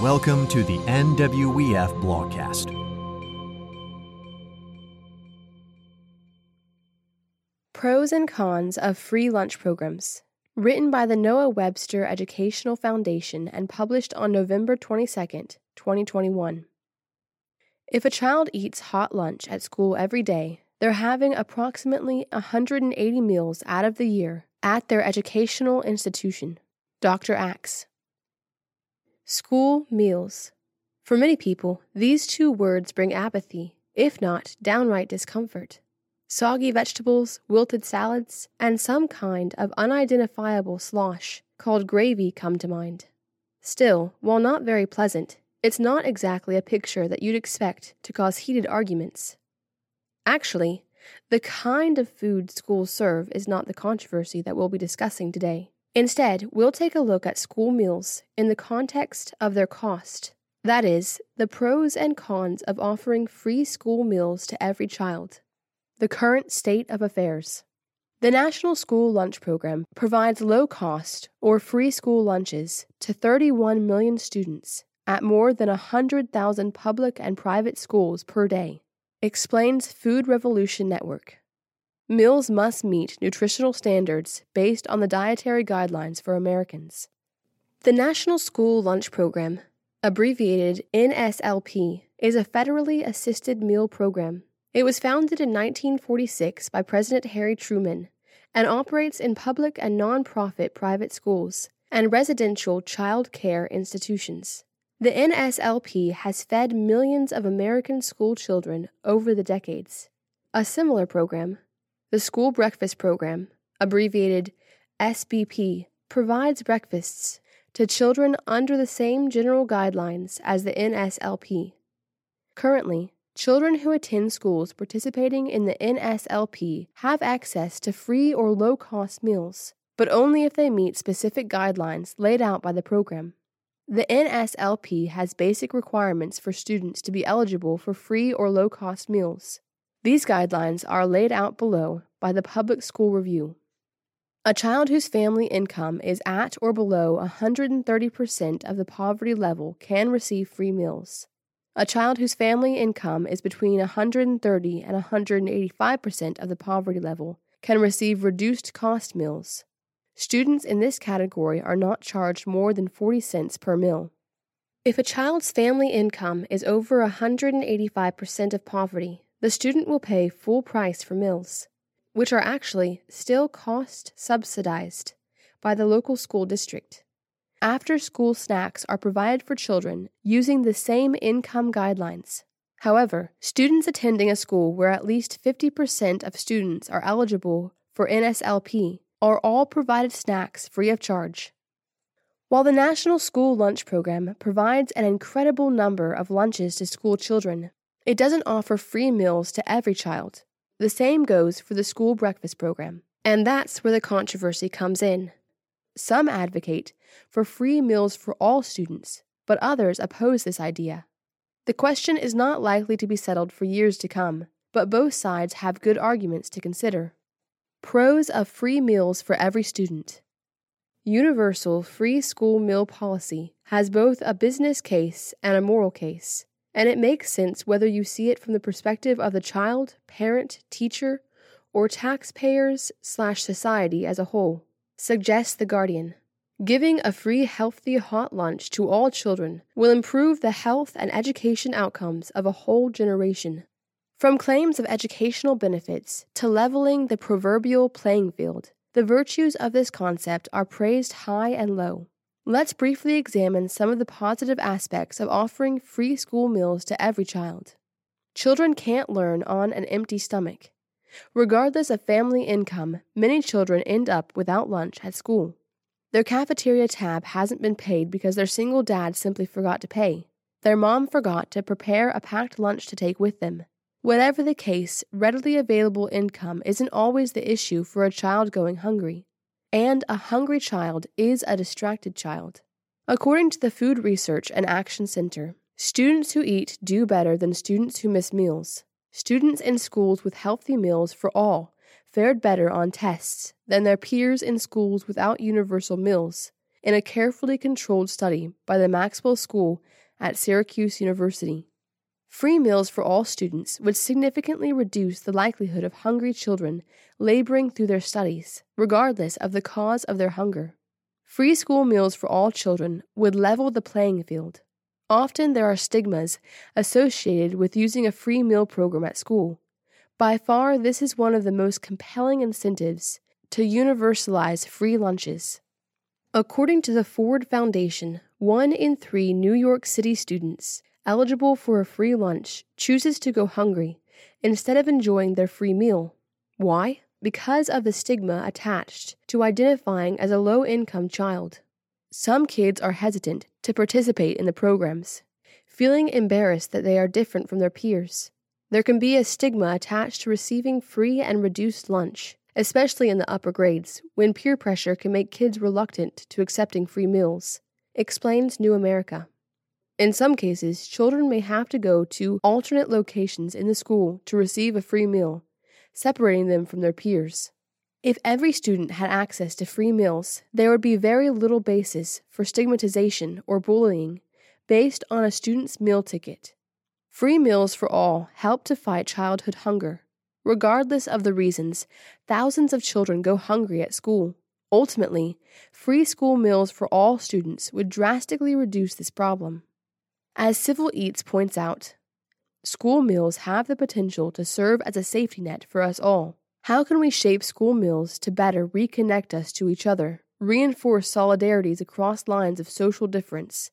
Welcome to the NWEF Blogcast. Pros and Cons of Free Lunch Programs. Written by the Noah Webster Educational Foundation and published on November 22, 2021. If a child eats hot lunch at school every day, they're having approximately 180 meals out of the year at their educational institution. Dr. Axe. School meals. For many people, these two words bring apathy, if not downright discomfort. Soggy vegetables, wilted salads, and some kind of unidentifiable slosh called gravy come to mind. Still, while not very pleasant, it's not exactly a picture that you'd expect to cause heated arguments. Actually, the kind of food schools serve is not the controversy that we'll be discussing today. Instead, we'll take a look at school meals in the context of their cost. That is, the pros and cons of offering free school meals to every child. The current state of affairs. The National School Lunch Program provides low cost or free school lunches to 31 million students at more than 100,000 public and private schools per day, explains Food Revolution Network. Meals must meet nutritional standards based on the dietary guidelines for Americans. The National School Lunch Program, abbreviated NSLP, is a federally assisted meal program. It was founded in 1946 by President Harry Truman and operates in public and nonprofit private schools and residential child care institutions. The NSLP has fed millions of American school children over the decades. A similar program, the School Breakfast Program, abbreviated SBP, provides breakfasts to children under the same general guidelines as the NSLP. Currently, children who attend schools participating in the NSLP have access to free or low cost meals, but only if they meet specific guidelines laid out by the program. The NSLP has basic requirements for students to be eligible for free or low cost meals. These guidelines are laid out below by the Public School Review. A child whose family income is at or below 130% of the poverty level can receive free meals. A child whose family income is between 130 and 185% of the poverty level can receive reduced cost meals. Students in this category are not charged more than 40 cents per meal. If a child's family income is over 185% of poverty, the student will pay full price for meals, which are actually still cost subsidized by the local school district. After school snacks are provided for children using the same income guidelines. However, students attending a school where at least 50% of students are eligible for NSLP are all provided snacks free of charge. While the National School Lunch Program provides an incredible number of lunches to school children, it doesn't offer free meals to every child. The same goes for the school breakfast program. And that's where the controversy comes in. Some advocate for free meals for all students, but others oppose this idea. The question is not likely to be settled for years to come, but both sides have good arguments to consider. Pros of free meals for every student. Universal free school meal policy has both a business case and a moral case and it makes sense whether you see it from the perspective of the child, parent, teacher, or taxpayers slash society as a whole, suggests The Guardian. Giving a free, healthy hot lunch to all children will improve the health and education outcomes of a whole generation. From claims of educational benefits to leveling the proverbial playing field, the virtues of this concept are praised high and low. Let's briefly examine some of the positive aspects of offering free school meals to every child. Children can't learn on an empty stomach. Regardless of family income, many children end up without lunch at school. Their cafeteria tab hasn't been paid because their single dad simply forgot to pay. Their mom forgot to prepare a packed lunch to take with them. Whatever the case, readily available income isn't always the issue for a child going hungry and a hungry child is a distracted child. According to the Food Research and Action Center, students who eat do better than students who miss meals. Students in schools with healthy meals for all fared better on tests than their peers in schools without universal meals, in a carefully controlled study by the Maxwell School at Syracuse University. Free meals for all students would significantly reduce the likelihood of hungry children laboring through their studies, regardless of the cause of their hunger. Free school meals for all children would level the playing field. Often there are stigmas associated with using a free meal program at school. By far, this is one of the most compelling incentives to universalize free lunches. According to the Ford Foundation, one in three New York City students eligible for a free lunch chooses to go hungry instead of enjoying their free meal. Why? Because of the stigma attached to identifying as a low income child. Some kids are hesitant to participate in the programs, feeling embarrassed that they are different from their peers. There can be a stigma attached to receiving free and reduced lunch, especially in the upper grades, when peer pressure can make kids reluctant to accepting free meals, explains New America. In some cases, children may have to go to alternate locations in the school to receive a free meal, separating them from their peers. If every student had access to free meals, there would be very little basis for stigmatization or bullying based on a student's meal ticket. Free meals for all help to fight childhood hunger. Regardless of the reasons, thousands of children go hungry at school. Ultimately, free school meals for all students would drastically reduce this problem. As Civil Eats points out, school meals have the potential to serve as a safety net for us all. How can we shape school meals to better reconnect us to each other, reinforce solidarities across lines of social difference,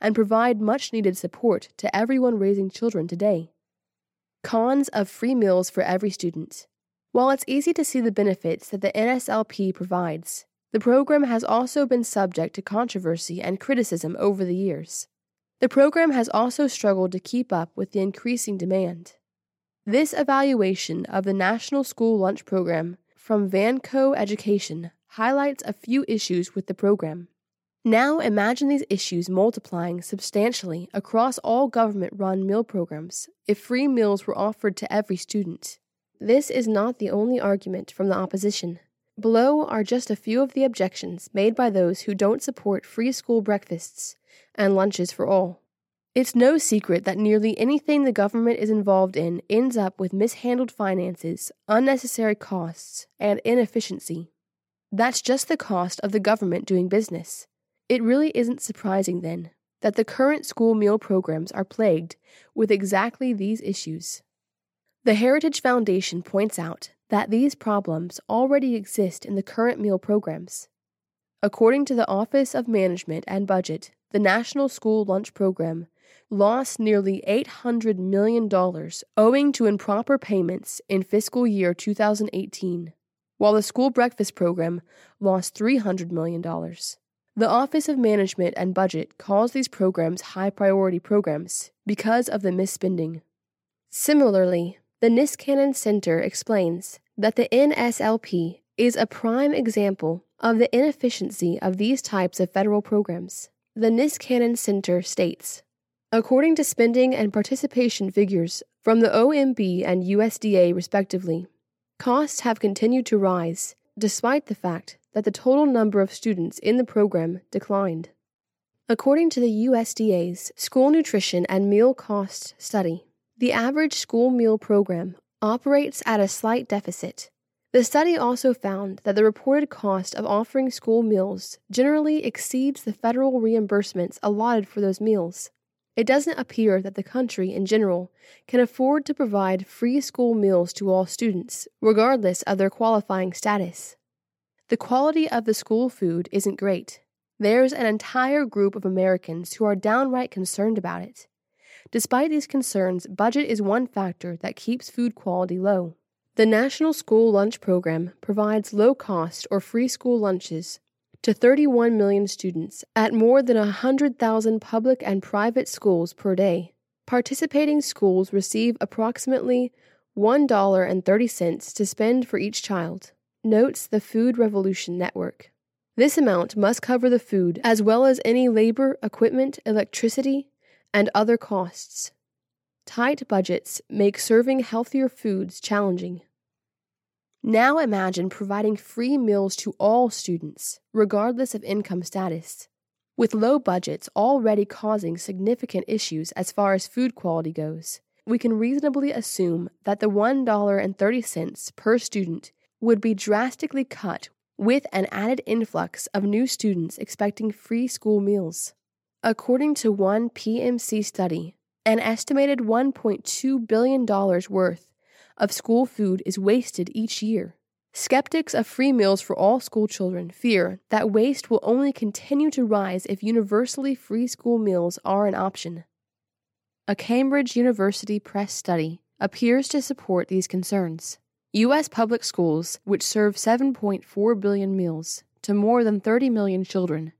and provide much needed support to everyone raising children today? Cons of free meals for every student. While it's easy to see the benefits that the NSLP provides, the program has also been subject to controversy and criticism over the years. The program has also struggled to keep up with the increasing demand. This evaluation of the National School Lunch Program from Vanco Education highlights a few issues with the program. Now imagine these issues multiplying substantially across all government run meal programs if free meals were offered to every student. This is not the only argument from the opposition. Below are just a few of the objections made by those who don't support free school breakfasts and lunches for all. It's no secret that nearly anything the government is involved in ends up with mishandled finances, unnecessary costs, and inefficiency. That's just the cost of the government doing business. It really isn't surprising, then, that the current school meal programs are plagued with exactly these issues. The Heritage Foundation points out that these problems already exist in the current meal programs. According to the Office of Management and Budget, the National School Lunch Program lost nearly $800 million owing to improper payments in fiscal year 2018, while the school breakfast program lost $300 million. The Office of Management and Budget calls these programs high priority programs because of the misspending. Similarly, the Niskanen Center explains that the NSLP is a prime example of the inefficiency of these types of federal programs. The Niskanen Center states According to spending and participation figures from the OMB and USDA, respectively, costs have continued to rise despite the fact that the total number of students in the program declined. According to the USDA's School Nutrition and Meal Cost Study, the average school meal program operates at a slight deficit. The study also found that the reported cost of offering school meals generally exceeds the federal reimbursements allotted for those meals. It doesn't appear that the country in general can afford to provide free school meals to all students, regardless of their qualifying status. The quality of the school food isn't great. There's an entire group of Americans who are downright concerned about it. Despite these concerns, budget is one factor that keeps food quality low. The National School Lunch Program provides low cost or free school lunches to 31 million students at more than 100,000 public and private schools per day. Participating schools receive approximately $1.30 to spend for each child, notes the Food Revolution Network. This amount must cover the food as well as any labor, equipment, electricity, and other costs. Tight budgets make serving healthier foods challenging. Now imagine providing free meals to all students, regardless of income status. With low budgets already causing significant issues as far as food quality goes, we can reasonably assume that the $1.30 per student would be drastically cut with an added influx of new students expecting free school meals. According to one PMC study, an estimated $1.2 billion worth of school food is wasted each year. Skeptics of free meals for all school children fear that waste will only continue to rise if universally free school meals are an option. A Cambridge University Press study appears to support these concerns. U.S. public schools, which serve 7.4 billion meals to more than 30 million children,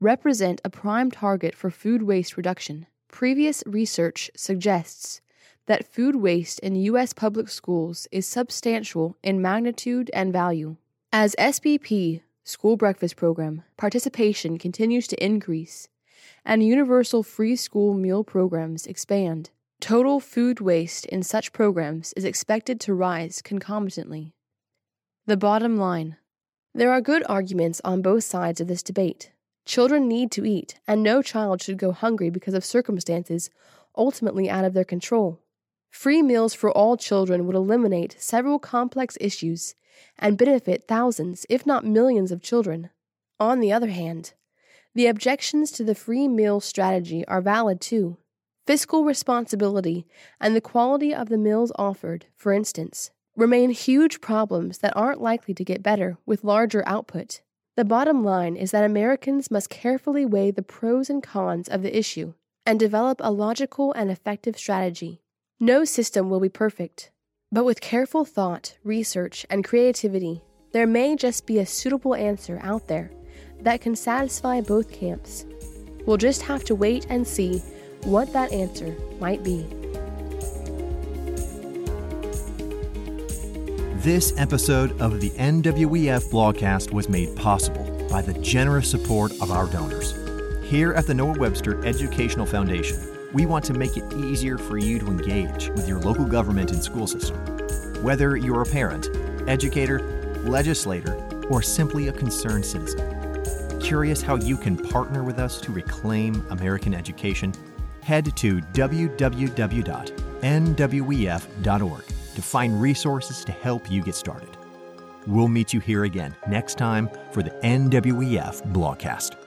represent a prime target for food waste reduction. Previous research suggests that food waste in U.S. public schools is substantial in magnitude and value. As SBP, school breakfast program, participation continues to increase, and universal free school meal programs expand, total food waste in such programs is expected to rise concomitantly. The bottom line there are good arguments on both sides of this debate. Children need to eat, and no child should go hungry because of circumstances ultimately out of their control. Free meals for all children would eliminate several complex issues and benefit thousands, if not millions, of children. On the other hand, the objections to the free meal strategy are valid too. Fiscal responsibility and the quality of the meals offered, for instance, remain huge problems that aren't likely to get better with larger output. The bottom line is that Americans must carefully weigh the pros and cons of the issue and develop a logical and effective strategy. No system will be perfect, but with careful thought, research, and creativity, there may just be a suitable answer out there that can satisfy both camps. We'll just have to wait and see what that answer might be. This episode of the NWEF blogcast was made possible by the generous support of our donors. Here at the Noah Webster Educational Foundation, we want to make it easier for you to engage with your local government and school system. Whether you're a parent, educator, legislator, or simply a concerned citizen, curious how you can partner with us to reclaim American education? Head to www.nwef.org to find resources to help you get started. We'll meet you here again next time for the NWEF Blogcast.